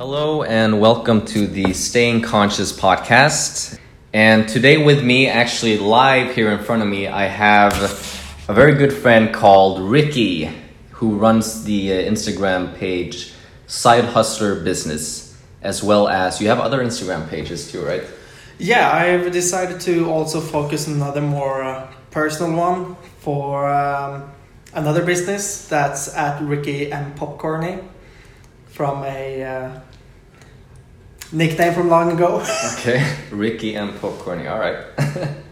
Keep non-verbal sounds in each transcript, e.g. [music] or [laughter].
Hello and welcome to the Staying Conscious podcast. And today, with me, actually live here in front of me, I have a very good friend called Ricky, who runs the uh, Instagram page Side Hustler Business, as well as you have other Instagram pages too, right? Yeah, I've decided to also focus on another more uh, personal one for um, another business that's at Ricky and Popcorny from a uh, nickname from long ago. [laughs] Okay, Ricky and Popcorny. All right.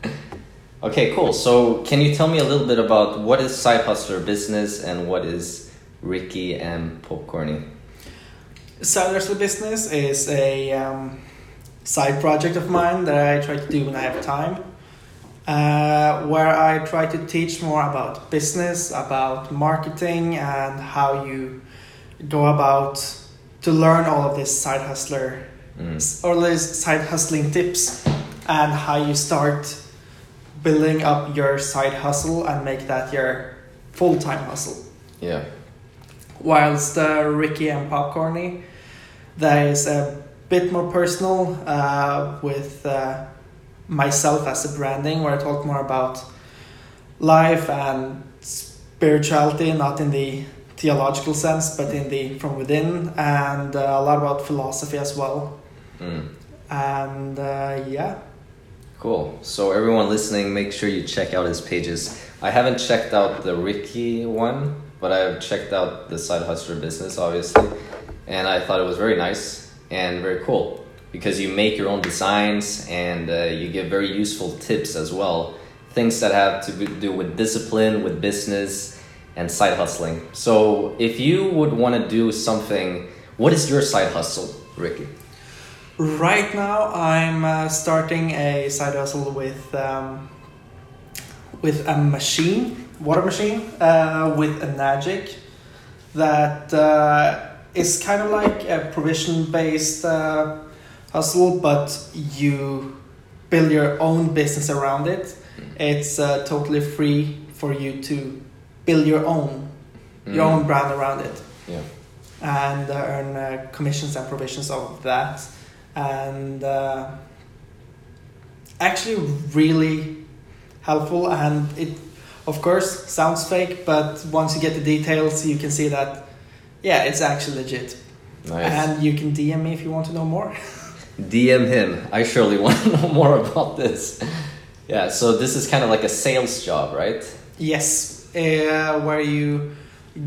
[laughs] okay, cool. So, can you tell me a little bit about what is Side Hustler Business and what is Ricky and Popcorny? Side Hustler Business is a um, side project of mine that I try to do when I have time. Uh, where I try to teach more about business, about marketing, and how you go about to learn all of this side hustler Mm. or these side hustling tips and how you start building up your side hustle and make that your full time hustle. Yeah. Whilst uh, Ricky and Popcorny, that is a bit more personal uh, with uh, myself as a branding, where I talk more about life and spirituality, not in the theological sense, but in the from within, and uh, a lot about philosophy as well. Mm. And uh, yeah, Cool. So everyone listening, make sure you check out his pages. I haven't checked out the Ricky one, but I've checked out the Side Hustler business, obviously, and I thought it was very nice and very cool because you make your own designs and uh, you give very useful tips as well. Things that have to do with discipline, with business, and side hustling. So if you would want to do something, what is your side hustle, Ricky? Right now I'm uh, starting a side hustle with um, with a machine, water machine, uh, with Enagic that uh, is kind of like a provision based uh, hustle, but you build your own business around it. It's uh, totally free for you to build your own your Mm. own brand around it Yeah. and uh, earn uh, commissions and provisions of that and uh, actually really helpful and it of course sounds fake but once you get the details you can see that yeah it's actually legit Nice. and you can dm me if you want to know more [laughs] DM him. I surely [laughs] want to know more about this. Yeah, so this is kind of like a sales job, right? yes uh, where you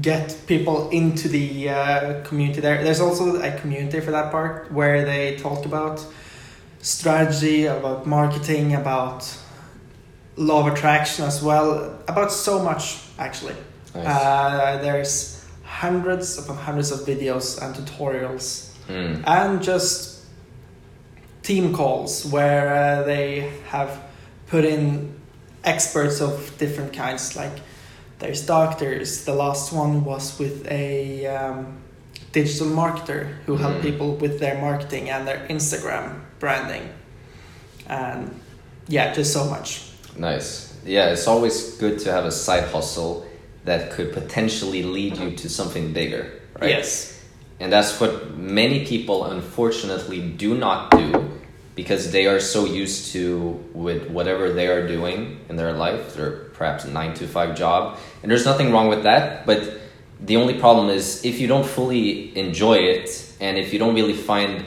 get people into the uh, community there there's also a community for that part where they talk about strategy about marketing about law of attraction as well about so much actually Nice. uh, there's hundreds upon hundreds of videos and tutorials Mm. and just team calls where uh, they have put in experts of different kinds like there's doctors the last one was with a um, digital marketer who helped Mm. people with their marketing and their instagram branding and yeah just so much Nice. Yeah, it's always good to have a side hustle that could potentially lead you to something bigger, right? yes And that's what many people unfortunately do not do because they are so used to with whatever they are doing in their life, their perhaps 9 to 5 job. And there's nothing wrong with that, but the only problem is if you don't fully enjoy it and if you don't really find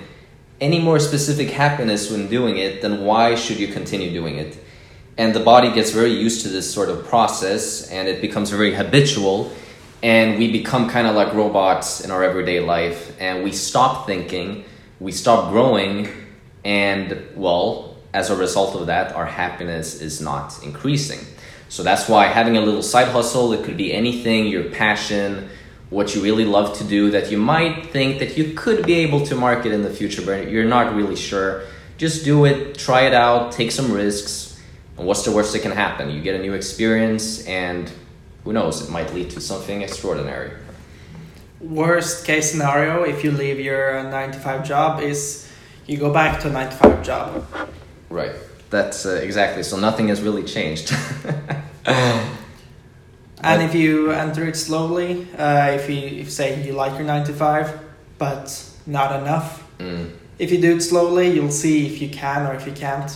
any more specific happiness when doing it, then why should you continue doing it? And the body gets very used to this sort of process and it becomes very habitual and we become kind of like robots in our everyday life and we stop thinking, we stop growing, and well, as a result of that, our happiness is not increasing. So that's why having a little side hustle, it could be anything, your passion, what you really love to do that you might think that you could be able to market in the future, but you're not really sure. Just do it, try it out, take some risks, and what's the worst that can happen? You get a new experience, and who knows, it might lead to something extraordinary. worst case scenario if you leave your 9 to 5 job is you go back to a 9 to 5 job Right. That's uh, exactly. So nothing has really changed. [laughs] And if you enter it slowly, uh, if you if say you like your nine to five, but not enough. Mm. If you do it slowly, you'll see if you can or if you can't.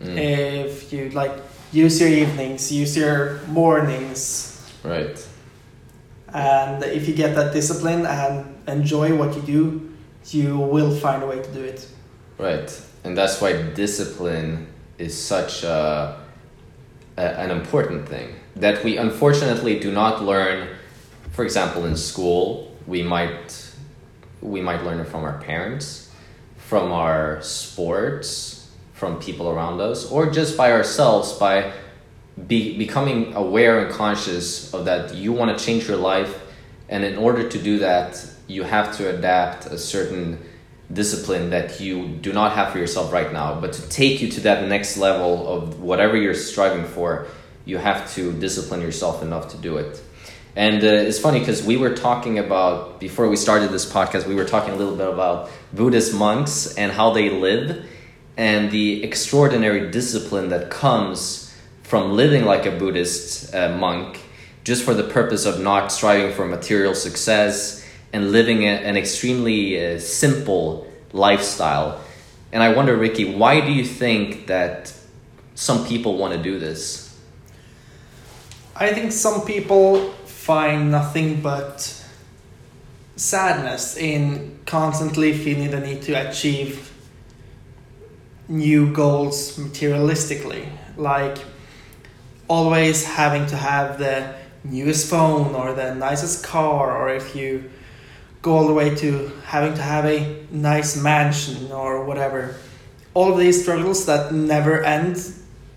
Mm. If you like use your evenings, use your mornings, Right. and if you get that discipline and enjoy what you do, you will find a way to do it. Right. And that's why discipline is such a, a, an important thing that we unfortunately do not learn. For example, in school, we might we might learn it from our parents, from our sports, from people around us, or just by ourselves by be, becoming aware and conscious of that you want to change your life and in order to do that you have to adapt a certain discipline that you do not have for yourself right now. But to take you to that next level of whatever you're striving for you have to discipline yourself enough to do it. And uh, it's funny because we were talking about before we started this podcast we were talking a little bit about buddhist monks and how they live and the extraordinary discipline that comes from living like a Buddhist uh, monk just for the purpose of not striving for material success and living a, an extremely uh, simple lifestyle. And I wonder, Ricky, why do you think that some people want to do this? I think some people find nothing but sadness in constantly feeling the need to achieve new goals materialistically. Like always having to have the newest phone or the nicest car, or if you go all the way to having to have a nice mansion or whatever. All of these struggles that never end.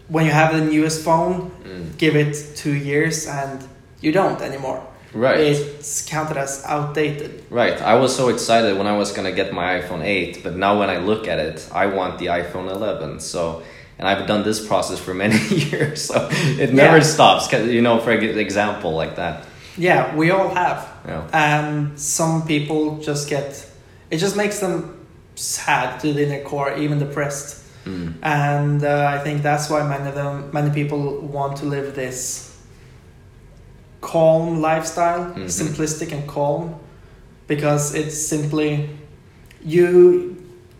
When you have the newest phone, Mm. give it two years and you don't anymore. Right. It's counted as outdated. Right. I was so excited when I was going to get my iPhone 8, but now when I look at it, I want the iPhone 11. So, and I've done this process for many [laughs] years, so it never Yeah. stops. 'Cause, You know, for example, like that. Yeah, we all have. Yeah. And some people just get, it just makes them sad to the inner core, even depressed. Mm. And uh, I think that's why many of them, many people want to live this calm lifestyle, Mhm. simplistic and calm, because it's simply you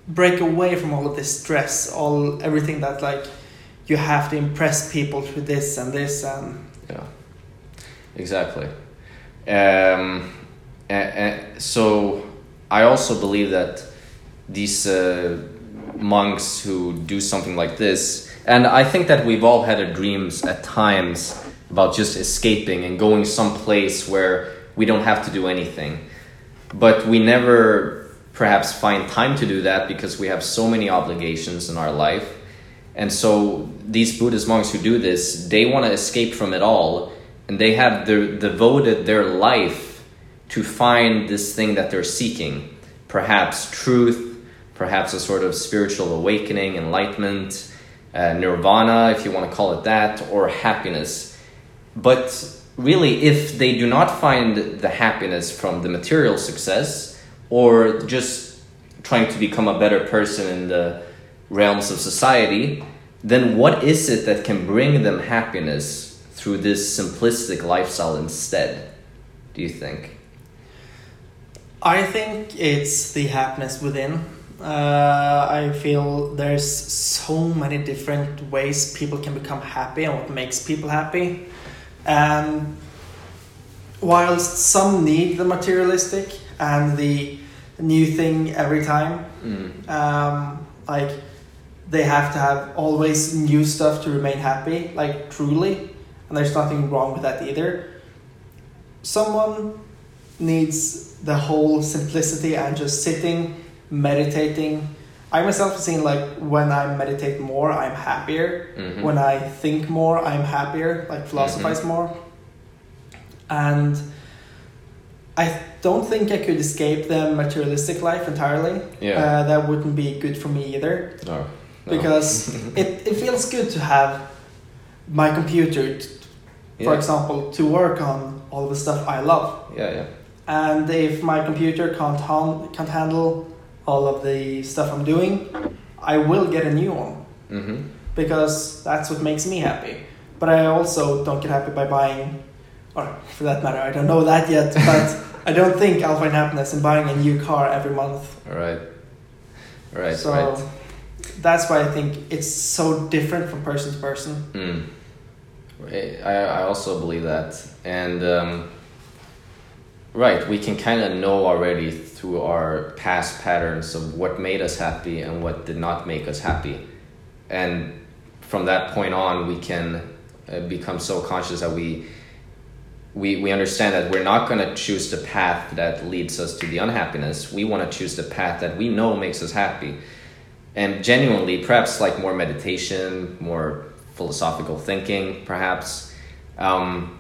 break away from all of this stress, all everything that like you have to impress people through this and this and Yeah, exactly. Um, a- a- so I also believe that these uh, monks who do something like this, and I think that we've all had a dreams at times about just escaping and going someplace where we don't have to do anything, but we never perhaps find time to do that because we have so many obligations in our life. And so these Buddhist monks who do this, they want to escape from it all, and they have de- devoted their life to find this thing that they're seeking. Perhaps truth, perhaps a sort of spiritual awakening, enlightenment, uh, nirvana, if you want to call it that, or happiness. But really, if they do not find the happiness from the material success, or just trying to become a better person in the realms of society, then what is it that can bring them happiness through this simplistic lifestyle instead? Do you think? I think it's the happiness within. Uh, I feel there's so many different ways people can become happy and what makes people happy. And whilst some need the materialistic and the new thing every time, Mm. um, like they have to have always new stuff to remain happy, like truly, and there's nothing wrong with that either. Someone needs the whole simplicity and just sitting, meditating. I myself have seen like when I meditate more, I'm happier. Mhm. When I think more, I'm happier, like philosophize more. And I don't think I could escape the materialistic life entirely. Yeah. Uh, that wouldn't be good for me either No. no. because [laughs] it, it feels good to have my computer, for example, to work on all the stuff I love. Yeah, yeah. And if my computer can't, han- can't handle all of the stuff I'm doing, I will get a new one Mm-hmm. because that's what makes me happy. But I also don't get happy by buying or for that matter, I don't know that yet, [laughs] but I don't think I'll find happiness in buying a new car every month. Right. Right. so right. that's why I think it's so different from person to person. Mm. I, I also believe that. And um, right, we can kind of know already through our past patterns of what made us happy and what did not make us happy. And from that point on, we can uh, become so conscious that we. We, we understand that we're not going to choose the path that leads us to the unhappiness. We want to choose the path that we know makes us happy. And genuinely, perhaps like more meditation, more philosophical thinking, perhaps. Um,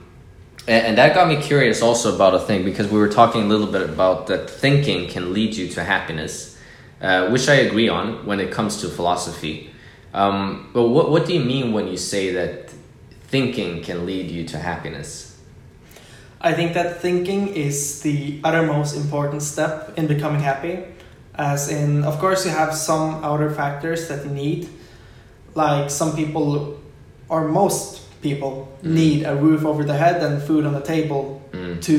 and, and, that got me curious also about a thing because we were talking a little bit about that thinking can lead you to happiness, uh, which I agree on when it comes to philosophy. Um, but what, what do you mean when you say that thinking can lead you to happiness? I think that thinking is the uttermost important step in becoming happy. As in, of course, you have some outer factors that you need. Like some people, or most people, Mm. need a roof over their head and food on the table Mm. to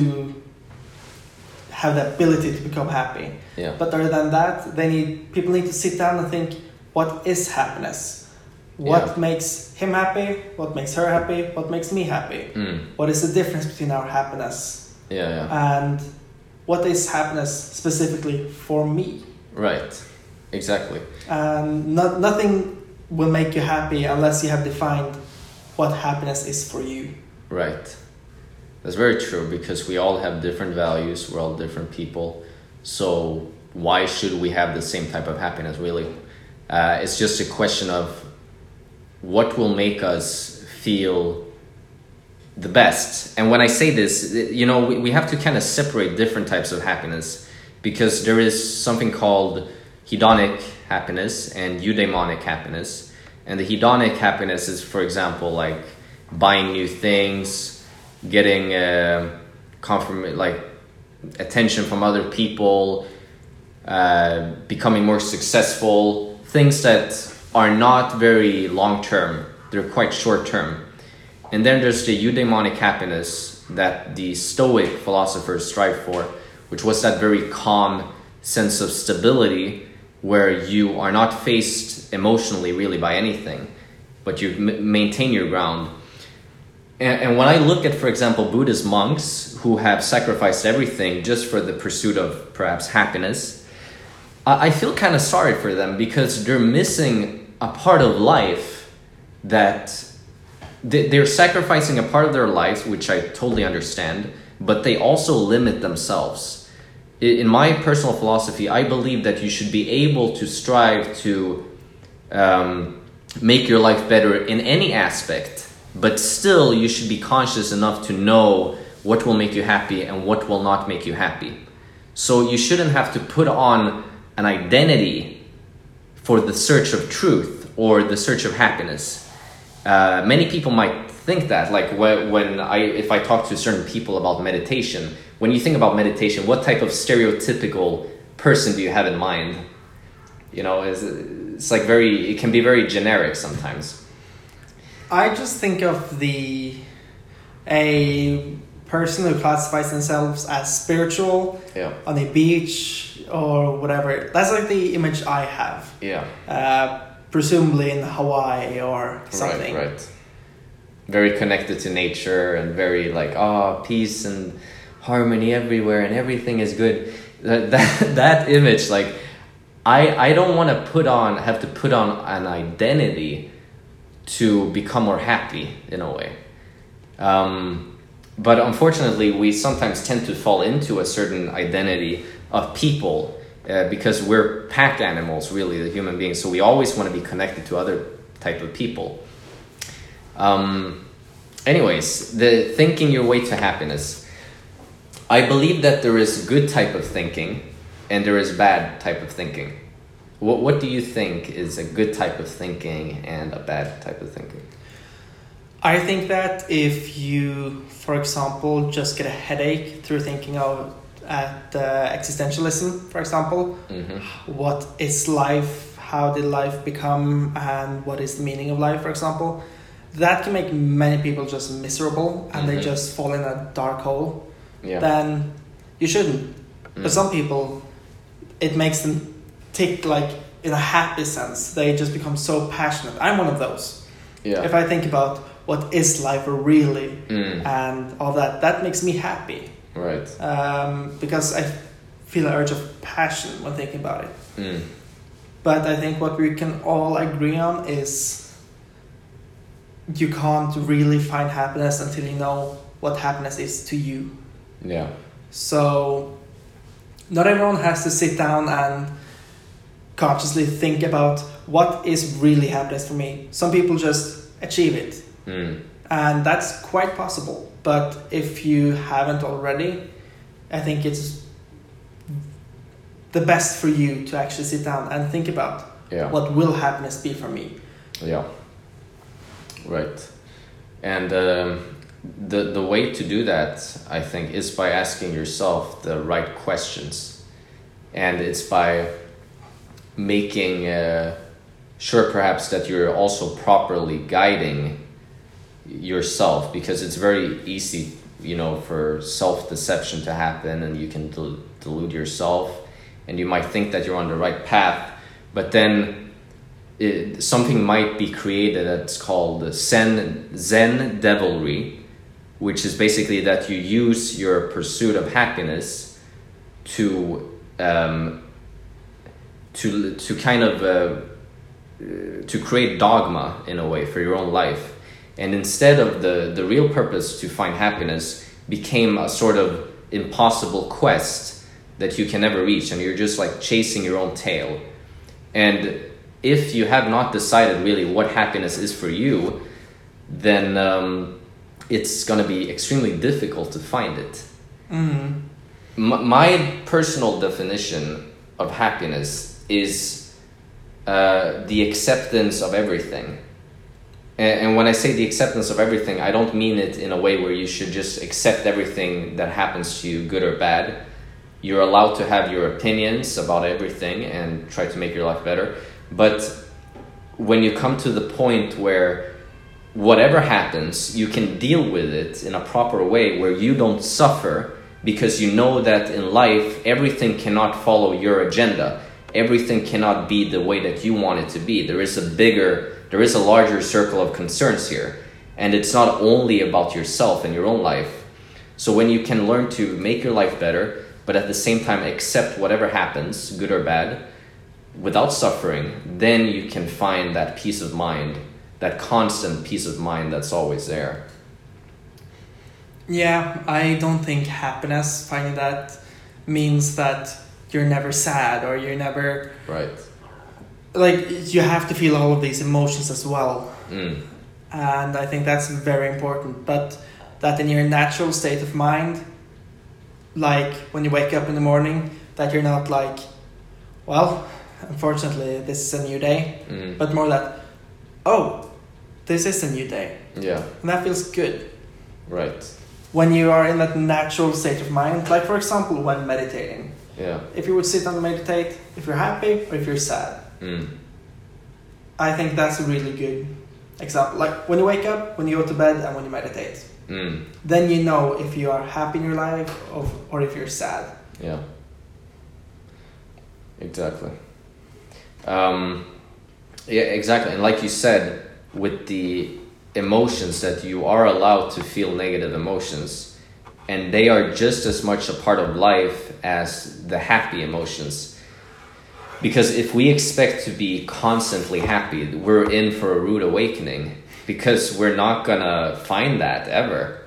have the ability to become happy. Yeah. But other than that, they need people need to sit down and think, what is happiness? What Yeah. makes him happy? What makes her happy? What makes me happy? Mm. What is the difference between our happiness? Yeah, yeah. And what is happiness specifically for me? Right. Exactly. And not, nothing will make you happy unless you have defined what happiness is for you. Right. That's very true because we all have different values, we're all different people. So, why should we have the same type of happiness, really? Uh, it's just a question of what will make us feel the best. And when I say this, you know, we, we have to kind of separate different types of happiness because there is something called hedonic happiness and eudaimonic happiness. And the hedonic happiness is, for example, like buying new things, getting uh, confirm like attention from other people, uh, becoming more successful, things that are not very long term. They're quite short term. And then there's the eudaimonic happiness that the Stoic philosophers strive for, which was that very calm sense of stability where you are not faced emotionally really by anything, but you m- maintain your ground. And, and when I look at, for example, Buddhist monks who have sacrificed everything just for the pursuit of perhaps happiness, I, I feel kind of sorry for them because they're missing a part of life that they- they're sacrificing a part of their lives, which I totally understand, but they also limit themselves. In my personal philosophy, I believe that you should be able to strive to um, make your life better in any aspect, but still you should be conscious enough to know what will make you happy and what will not make you happy. So you shouldn't have to put on an identity for the search of truth or the search of happiness. Uh, many people might think that, like when, I, if I talk to certain people about meditation, when you think about meditation, what type of stereotypical person do you have in mind? You know, it's, it's like very, it can be very generic sometimes. I just think of the a person who classifies themselves as spiritual Yeah, on a beach or whatever. That's like the image I have. yeah, Uh, presumably in Hawaii or something. right, right. Very connected to nature and very like, ah, peace and harmony everywhere and everything is good. That, [laughs] that, that image, like, I, I don't want to put on, have to put on an identity to become more happy in a way. Um, but unfortunately, we sometimes tend to fall into a certain identity of people uh, because we're pack animals, really, the human beings. So we always want to be connected to other type of people. Um, anyways, the thinking your way to happiness. I believe that there is good type of thinking and there is bad type of thinking. What, what do you think is a good type of thinking and a bad type of thinking? I think that if you, for example, just get a headache through thinking of at uh, existentialism, for example, hmm what is life? How did life become? And what is the meaning of life, for example? that can make many people just miserable and they Mhm. just fall in a dark hole, Yeah. then you shouldn't. Mm. But some people, it makes them tick like in a happy sense. They just become so passionate. I'm one of those. yeah. If I think about what is life really Mm. and all that, that makes me happy Right. um, because I feel an urge of passion when thinking about it. Mm. But I think what we can all agree on is you can't really find happiness until you know what happiness is to you. Yeah. So, not everyone has to sit down and consciously think about what is really happiness for me. Some people just achieve it, Mm. and that's quite possible. But if you haven't already, I think it's the best for you to actually sit down and think about Yeah. what will happiness be for me. Yeah. Right. And um, the the way to do that, I think, is by asking yourself the right questions, and it's by making uh, sure, perhaps, that you're also properly guiding yourself, because it's very easy, you know, for self deception to happen, and you can del- delude yourself, and you might think that you're on the right path, but then it, something might be created that's called Zen, Zen devilry, which is basically that you use your pursuit of happiness to um, to to kind of uh, to create dogma in a way for your own life, and instead of the the real purpose to find happiness became a sort of impossible quest that you can never reach, and you're just like chasing your own tail, and if you have not decided really what happiness is for you, then um, it's going to be extremely difficult to find it. Mm. M- my personal definition of happiness is uh, the acceptance of everything. And, and when I say the acceptance of everything, I don't mean it in a way where you should just accept everything that happens to you, good or bad. You're allowed to have your opinions about everything and try to make your life better. But when you come to the point where whatever happens, you can deal with it in a proper way where you don't suffer because you know that in life everything cannot follow your agenda. Everything cannot be the way that you want it to be. There is a bigger, there is a larger circle of concerns here. And it's not only about yourself and your own life. So when you can learn to make your life better, but at the same time accept whatever happens, good or bad, without suffering, then you can find that peace of mind, that constant peace of mind that's always there. Yeah, I don't think happiness, finding that, means that you're never sad or you're never. Right. Like, you have to feel all of these emotions as well. Mm. And I think that's very important. But that in your natural state of mind, like when you wake up in the morning, that you're not like, well, unfortunately, this is a new day, Mm. but more that, oh, this is a new day. Yeah. And that feels good. Right. When you are in that natural state of mind, like for example, when meditating. Yeah. If you would sit down and meditate, if you're happy or if you're sad, Mm. I think that's a really good example. Like when you wake up, when you go to bed, and when you meditate. Mm. Then you know if you are happy in your life or, or if you're sad. Yeah. Exactly. Um, yeah, exactly. And like you said, with the emotions that you are allowed to feel negative emotions, and they are just as much a part of life as the happy emotions. Because if we expect to be constantly happy, we're in for a rude awakening because we're not gonna find that ever.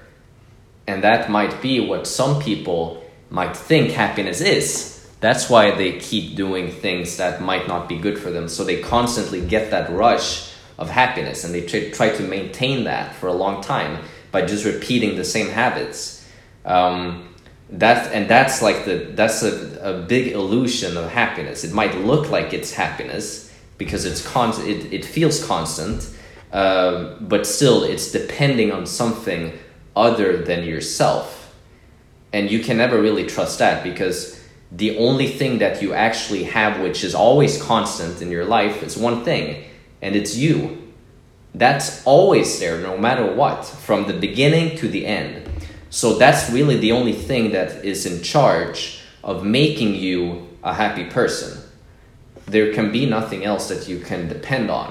And that might be what some people might think happiness is. That's why they keep doing things that might not be good for them. So they constantly get that rush of happiness and they try, try to maintain that for a long time by just repeating the same habits. Um, that and that's like the that's a, a big illusion of happiness. It might look like it's happiness because it's con it, it feels constant, uh, but still it's depending on something other than yourself. And you can never really trust that because the only thing that you actually have which is always constant in your life is one thing, and it's you. that's always there no matter what from the beginning to the end so that's really the only thing that is in charge of making you a happy person there can be nothing else that you can depend on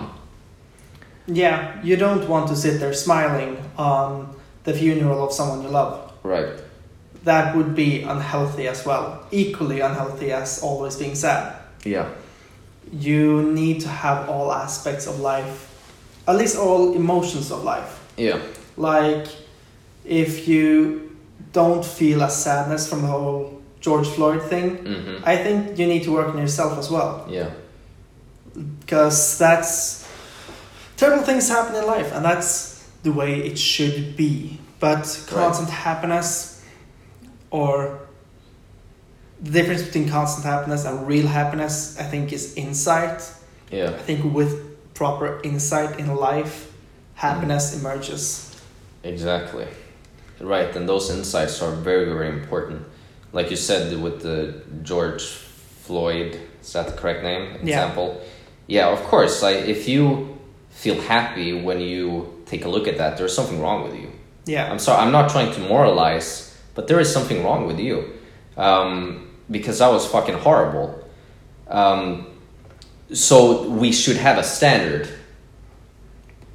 Yeah, you don't want to sit there smiling on the funeral of someone you love. right That would be unhealthy as well. Equally unhealthy as always being sad. yeah You need to have all aspects of life, at least all emotions of life. yeah Like, if you don't feel a sadness from the whole George Floyd thing, hmm I think you need to work on yourself as well. yeah Because that's terrible things happen in life, and that's the way it should be. But constant happiness, or the difference between constant happiness and real happiness, I think, is insight. yeah I think with proper insight in life, happiness emerges. Exactly. Right, and those insights are very, very important. Like you said with the George Floyd, is that the correct name? Yeah. Example. Yeah, of course. Like if you feel happy when you take a look at that, there's something wrong with you. Yeah. I'm sorry, I'm not trying to moralize, but there is something wrong with you. Um, because that was fucking horrible. Um, so we should have a standard,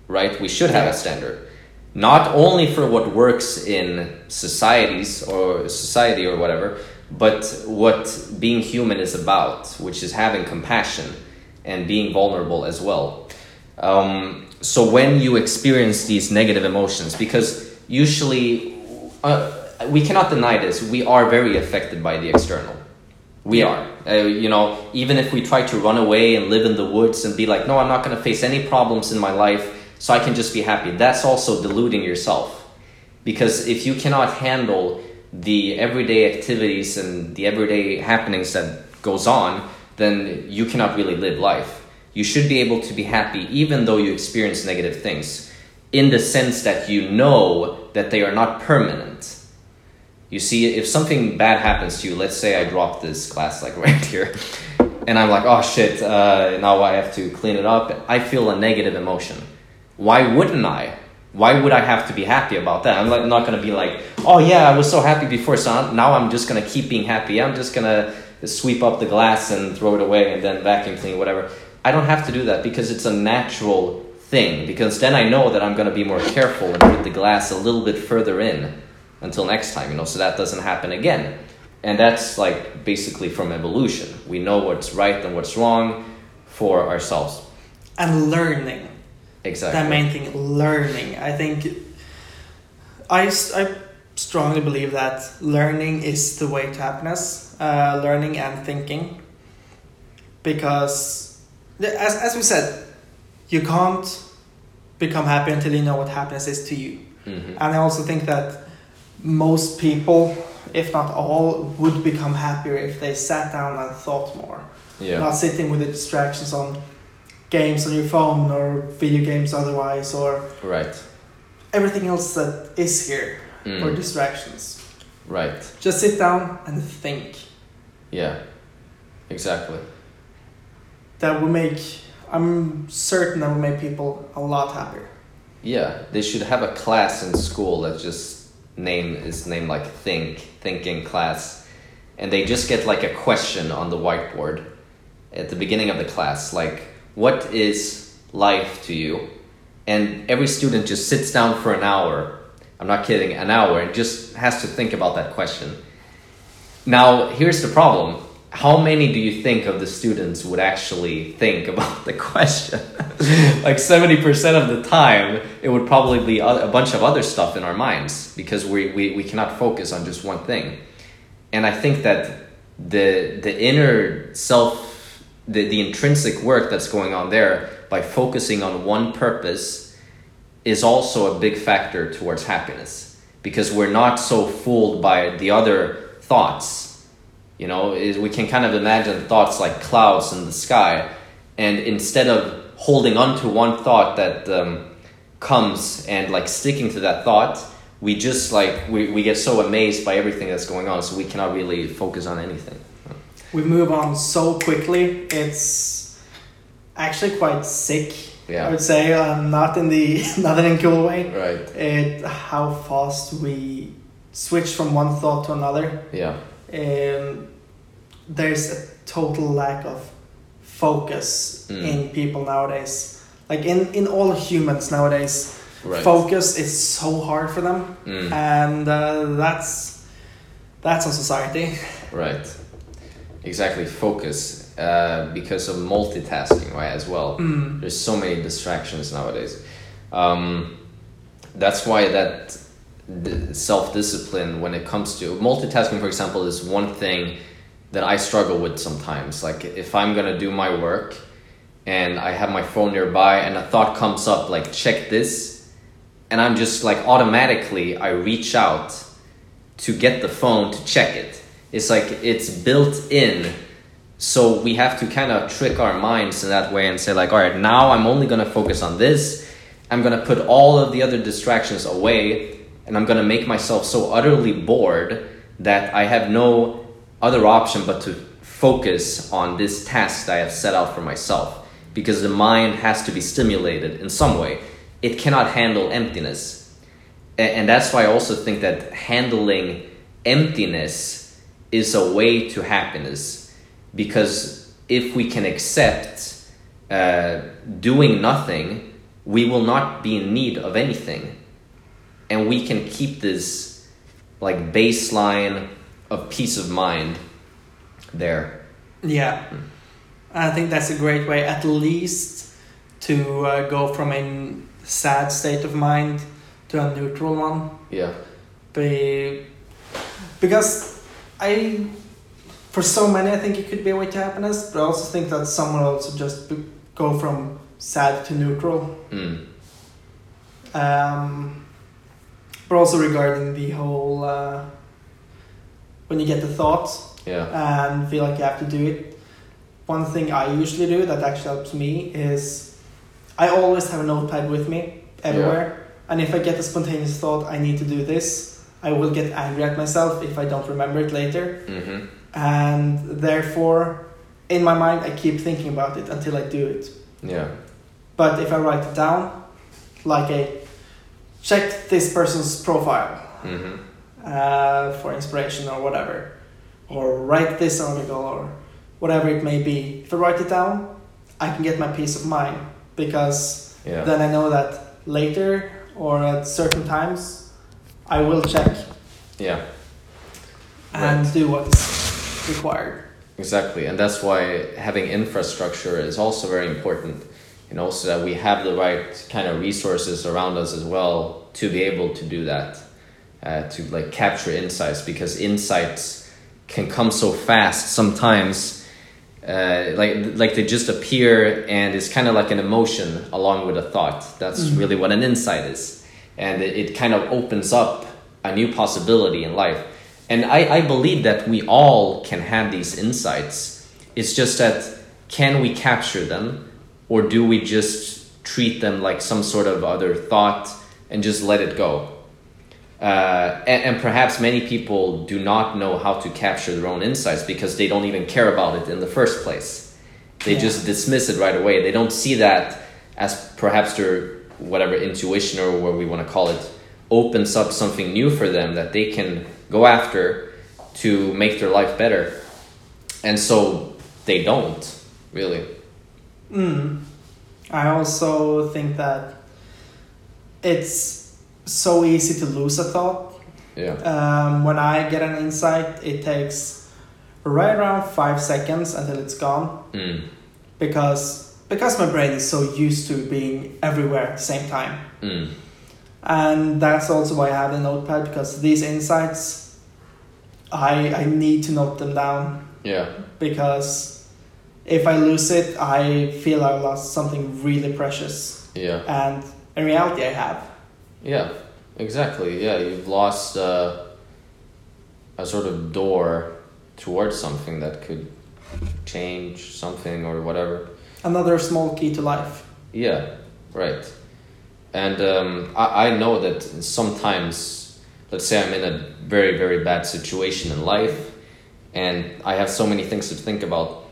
right? We should have a standard. Not only for what works in societies or society or whatever, but what being human is about, which is having compassion and being vulnerable as well. Um, so when you experience these negative emotions, because usually uh, we cannot deny this, we are very affected by the external. We are. Uh, you know, even if we try to run away and live in the woods and be like, no, I'm not going to face any problems in my life, so I can just be happy. That's also deluding yourself. Because if you cannot handle the everyday activities and the everyday happenings that goes on, then you cannot really live life. You should be able to be happy even though you experience negative things, in the sense that you know that they are not permanent. You see, if something bad happens to you, let's say I drop this glass like [laughs] right here, and I'm like, oh shit, uh, now I have to clean it up, I feel a negative emotion. Why wouldn't I? Why would I have to be happy about that? I'm like, not gonna be like, oh yeah, I was so happy before, so now I'm just gonna keep being happy. I'm just gonna sweep up the glass and throw it away and then vacuum clean, whatever. I don't have to do that because it's a natural thing. Because then I know that I'm gonna be more careful and put the glass a little bit further in until next time, you know, so that doesn't happen again. And that's like basically from evolution. We know what's right and what's wrong for ourselves. And learning. Exactly. That main thing, learning. I think I, I strongly believe that learning is the way to happiness. Uh, learning and thinking. Because, as, as we said, you can't become happy until you know what happiness is to you. Mhm. And I also think that most people, if not all, would become happier if they sat down and thought more. Yeah. Not sitting with the distractions on games on your phone or video games otherwise or Right. everything else that is here Mm. or distractions. Right. Just sit down and think. Yeah. Exactly. That will make, I'm certain that will make people a lot happier. Yeah, they should have a class in school that just name is named like think thinking class, and they just get like a question on the whiteboard at the beginning of the class, like what is life to you, and every student just sits down for an hour. I'm not kidding, an hour, and just has to think about that question. Now, here's the problem. How many do you think of the students would actually think about the question? [laughs] like 70% of the time, it would probably be a bunch of other stuff in our minds because we, we, we cannot focus on just one thing. And I think that the, the inner self, the, the intrinsic work that's going on there by focusing on one purpose is also a big factor towards happiness because we're not so fooled by the other thoughts you know is we can kind of imagine thoughts like clouds in the sky and instead of holding on to one thought that um, comes and like sticking to that thought we just like we, we get so amazed by everything that's going on so we cannot really focus on anything We move on so quickly, it's actually quite sick Yeah. I would say, um, not in the [laughs] not in a cool way. Right. It how fast we switch from one thought to another. Yeah. Um, there's a total lack of focus Mm. in people nowadays. Like in in all humans nowadays, Right. focus is so hard for them, Mm. and uh, that's that's on society. Right. Exactly. Focus. Uh, because of multitasking, right? As well. Mm. There's so many distractions nowadays. Um, that's why that self discipline, when it comes to multitasking, for example, is one thing that I struggle with sometimes. Like if I'm gonna do my work and I have my phone nearby and a thought comes up, like check this, and I'm just like automatically I reach out to get the phone to check it. It's like it's built in so we have to kind of trick our minds in that way and say like all right now i'm only going to focus on this i'm going to put all of the other distractions away and i'm going to make myself so utterly bored that i have no other option but to focus on this task that i have set out for myself because the mind has to be stimulated in some way. It cannot handle emptiness. And that's why i also think that handling emptiness is a way to happiness because if we can accept uh, doing nothing, we will not be in need of anything, and we can keep this like baseline of peace of mind there. Yeah, I think that's a great way, at least, to uh, go from a sad state of mind to a neutral one. Yeah, Be, because I, for so many, I think it could be a way to happiness, but I also think that someone also just be, go from sad to neutral. mm. Um, but also regarding the whole uh, when you get the thought yeah, and feel like you have to do it. One thing I usually do that actually helps me is I always have a notepad with me everywhere. And if I get a spontaneous thought, I need to do this, I will get angry at myself if I don't remember it later. hmm And therefore, in my mind, I keep thinking about it until I do it. yeah, But if I write it down, like a check this person's profile hmm uh, for inspiration or whatever, or write this article or whatever it may be. If I write it down, I can get my peace of mind because yeah, then I know that later or at certain times I will check yeah. and Right. do what is required. Exactly, and that's why having infrastructure is also very important. You know, so that we have the right kind of resources around us as well to be able to do that, uh, to like capture insights because insights can come so fast sometimes. Uh, like like they just appear and it's kind of like an emotion along with a thought. That's Mhm. really what an insight is, and it, it kind of opens up a new possibility in life. And I, I believe that we all can have these insights. It's just that can we capture them or do we just treat them like some sort of other thought and just let it go? Uh, and, and perhaps many people do not know how to capture their own insights because they don't even care about it in the first place. They Yeah. just dismiss it right away. They don't see that as perhaps their whatever intuition or what we want to call it opens up something new for them that they can go after to make their life better. And so they don't really. Mm. I also think that it's so easy to lose a thought Yeah. Um, when I get an insight, it takes right around five seconds until it's gone Mm. because because my brain is so used to being everywhere at the same time. Mm. And that's also why I have the notepad because these insights, I I need to note them down Yeah. because if I lose it, I feel I lost something really precious. Yeah. And in reality, I have. Yeah. Exactly. Yeah. You've lost uh, a sort of door towards something that could change something or whatever. Another small key to life. Yeah, right. And um, I, I know that sometimes, let's say I'm in a very, very bad situation in life and I have so many things to think about.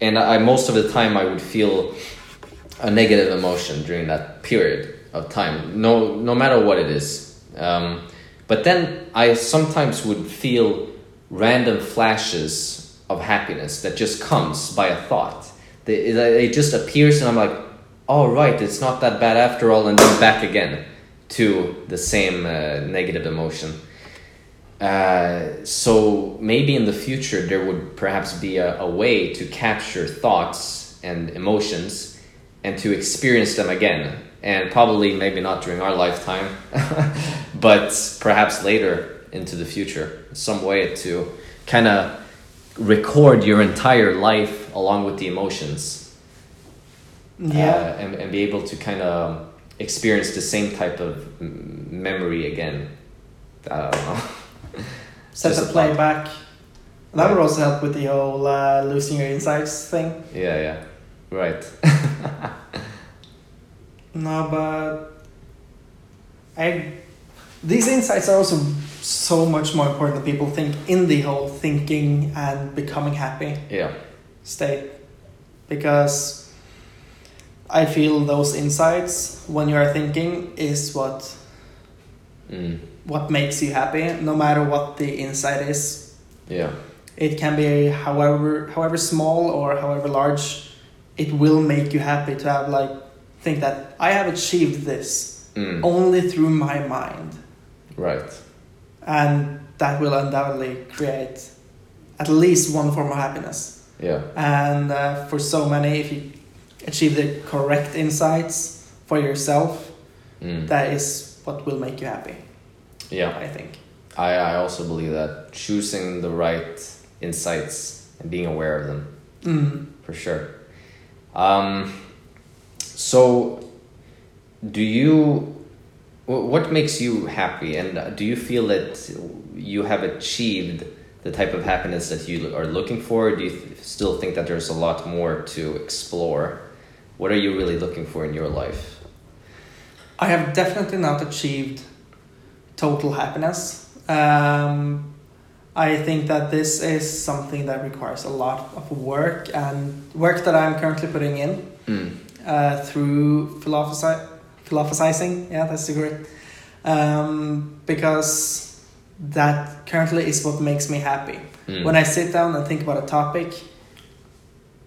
And I, most of the time, I would feel a negative emotion during that period of time, no no matter what it is. Um, but then I sometimes would feel random flashes of happiness that just comes by a thought. It, it just appears, and I'm like, "All right, right, it's not that bad after all," and then back again to the same uh, negative emotion. Uh, so maybe in the future there would perhaps be a, a way to capture thoughts and emotions and to experience them again and probably maybe not during our lifetime [laughs] but perhaps later into the future some way to kind of record your entire life along with the emotions Yeah. uh, and, and be able to kind of experience the same type of memory again i don't know [laughs] Set the playback. That would also help with the whole uh, losing your insights thing. yeah yeah right [laughs] No, but I these insights are also so much more important than people think in the whole thinking and becoming happy yeah. state. Because I feel those insights when you are thinking is what mm. what makes you happy no matter what the insight is. Yeah. It can be however however small or however large it will make you happy to have like think that I have achieved this mm. only through my mind right and that will undoubtedly create at least one form of happiness yeah and uh, for so many if you achieve the correct insights for yourself mm. that is what will make you happy yeah i think I, I also believe that choosing the right insights and being aware of them mm. for sure. Um, so, do you? What makes you happy, and uh, do you feel that you have achieved the type of happiness that you are looking for? Or do you th- still think that there's a lot more to explore? What are you really looking for in your life? i have definitely not achieved total happiness um, i think that this is something that requires a lot of work and work that i'm currently putting in Mm. Uh, through philosophi- philosophizing. Yeah, that's the word. Um, because that currently is what makes me happy. Mm. When I sit down and think about a topic,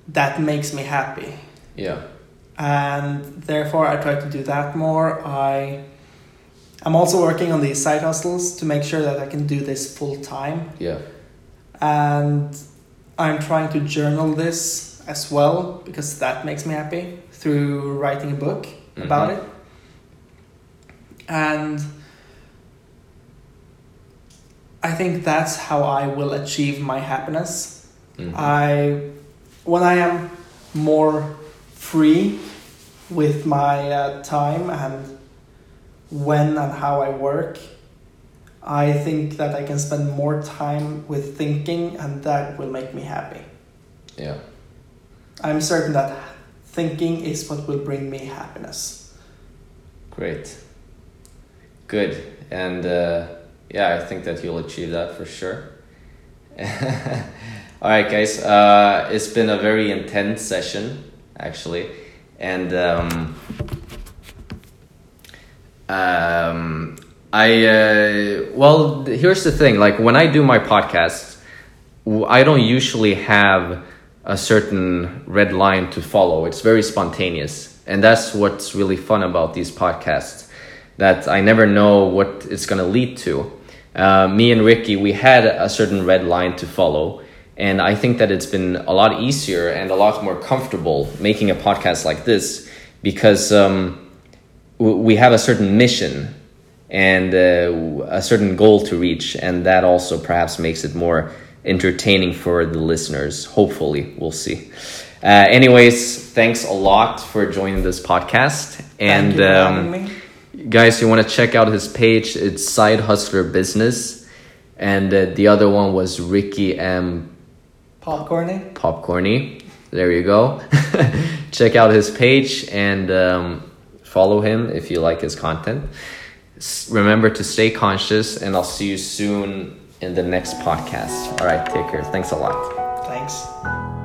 that makes me happy. yeah, And therefore, I try to do that more. I, I'm also working on these side hustles to make sure that I can do this full time yeah, and I'm trying to journal this as well because that makes me happy through writing a book about Mhm. it. And I think that's how I will achieve my happiness. Mhm. I when I am more free with my uh, time and when and how I work, I think that I can spend more time with thinking and that will make me happy. yeah. I'm certain that thinking is what will bring me happiness. Great. Good. And uh, yeah, I think that you'll achieve that for sure. [laughs] All right, guys. Uh, it's been a very intense session, actually. And um, um, I, uh, well, here's the thing like, when I do my podcasts, I don't usually have a certain red line to follow. It's very spontaneous. And that's what's really fun about these podcasts that I never know what it's going to lead to. Uh, me and Ricky, we had a certain red line to follow. And I think that it's been a lot easier and a lot more comfortable making a podcast like this because um, we have a certain mission and uh, a certain goal to reach. And that also perhaps makes it more entertaining for the listeners. Hopefully, we'll see. Uh, anyways, thanks a lot for joining this podcast. And Thank you for um, guys, you want to check out his page? It's Side Hustler Business, and uh, the other one was Ricky M. Popcorny. Popcorny. There you go. [laughs] check out his page and um, follow him if you like his content. S- remember to stay conscious, and I'll see you soon in the next podcast. All right, take care. Thanks a lot. Thanks.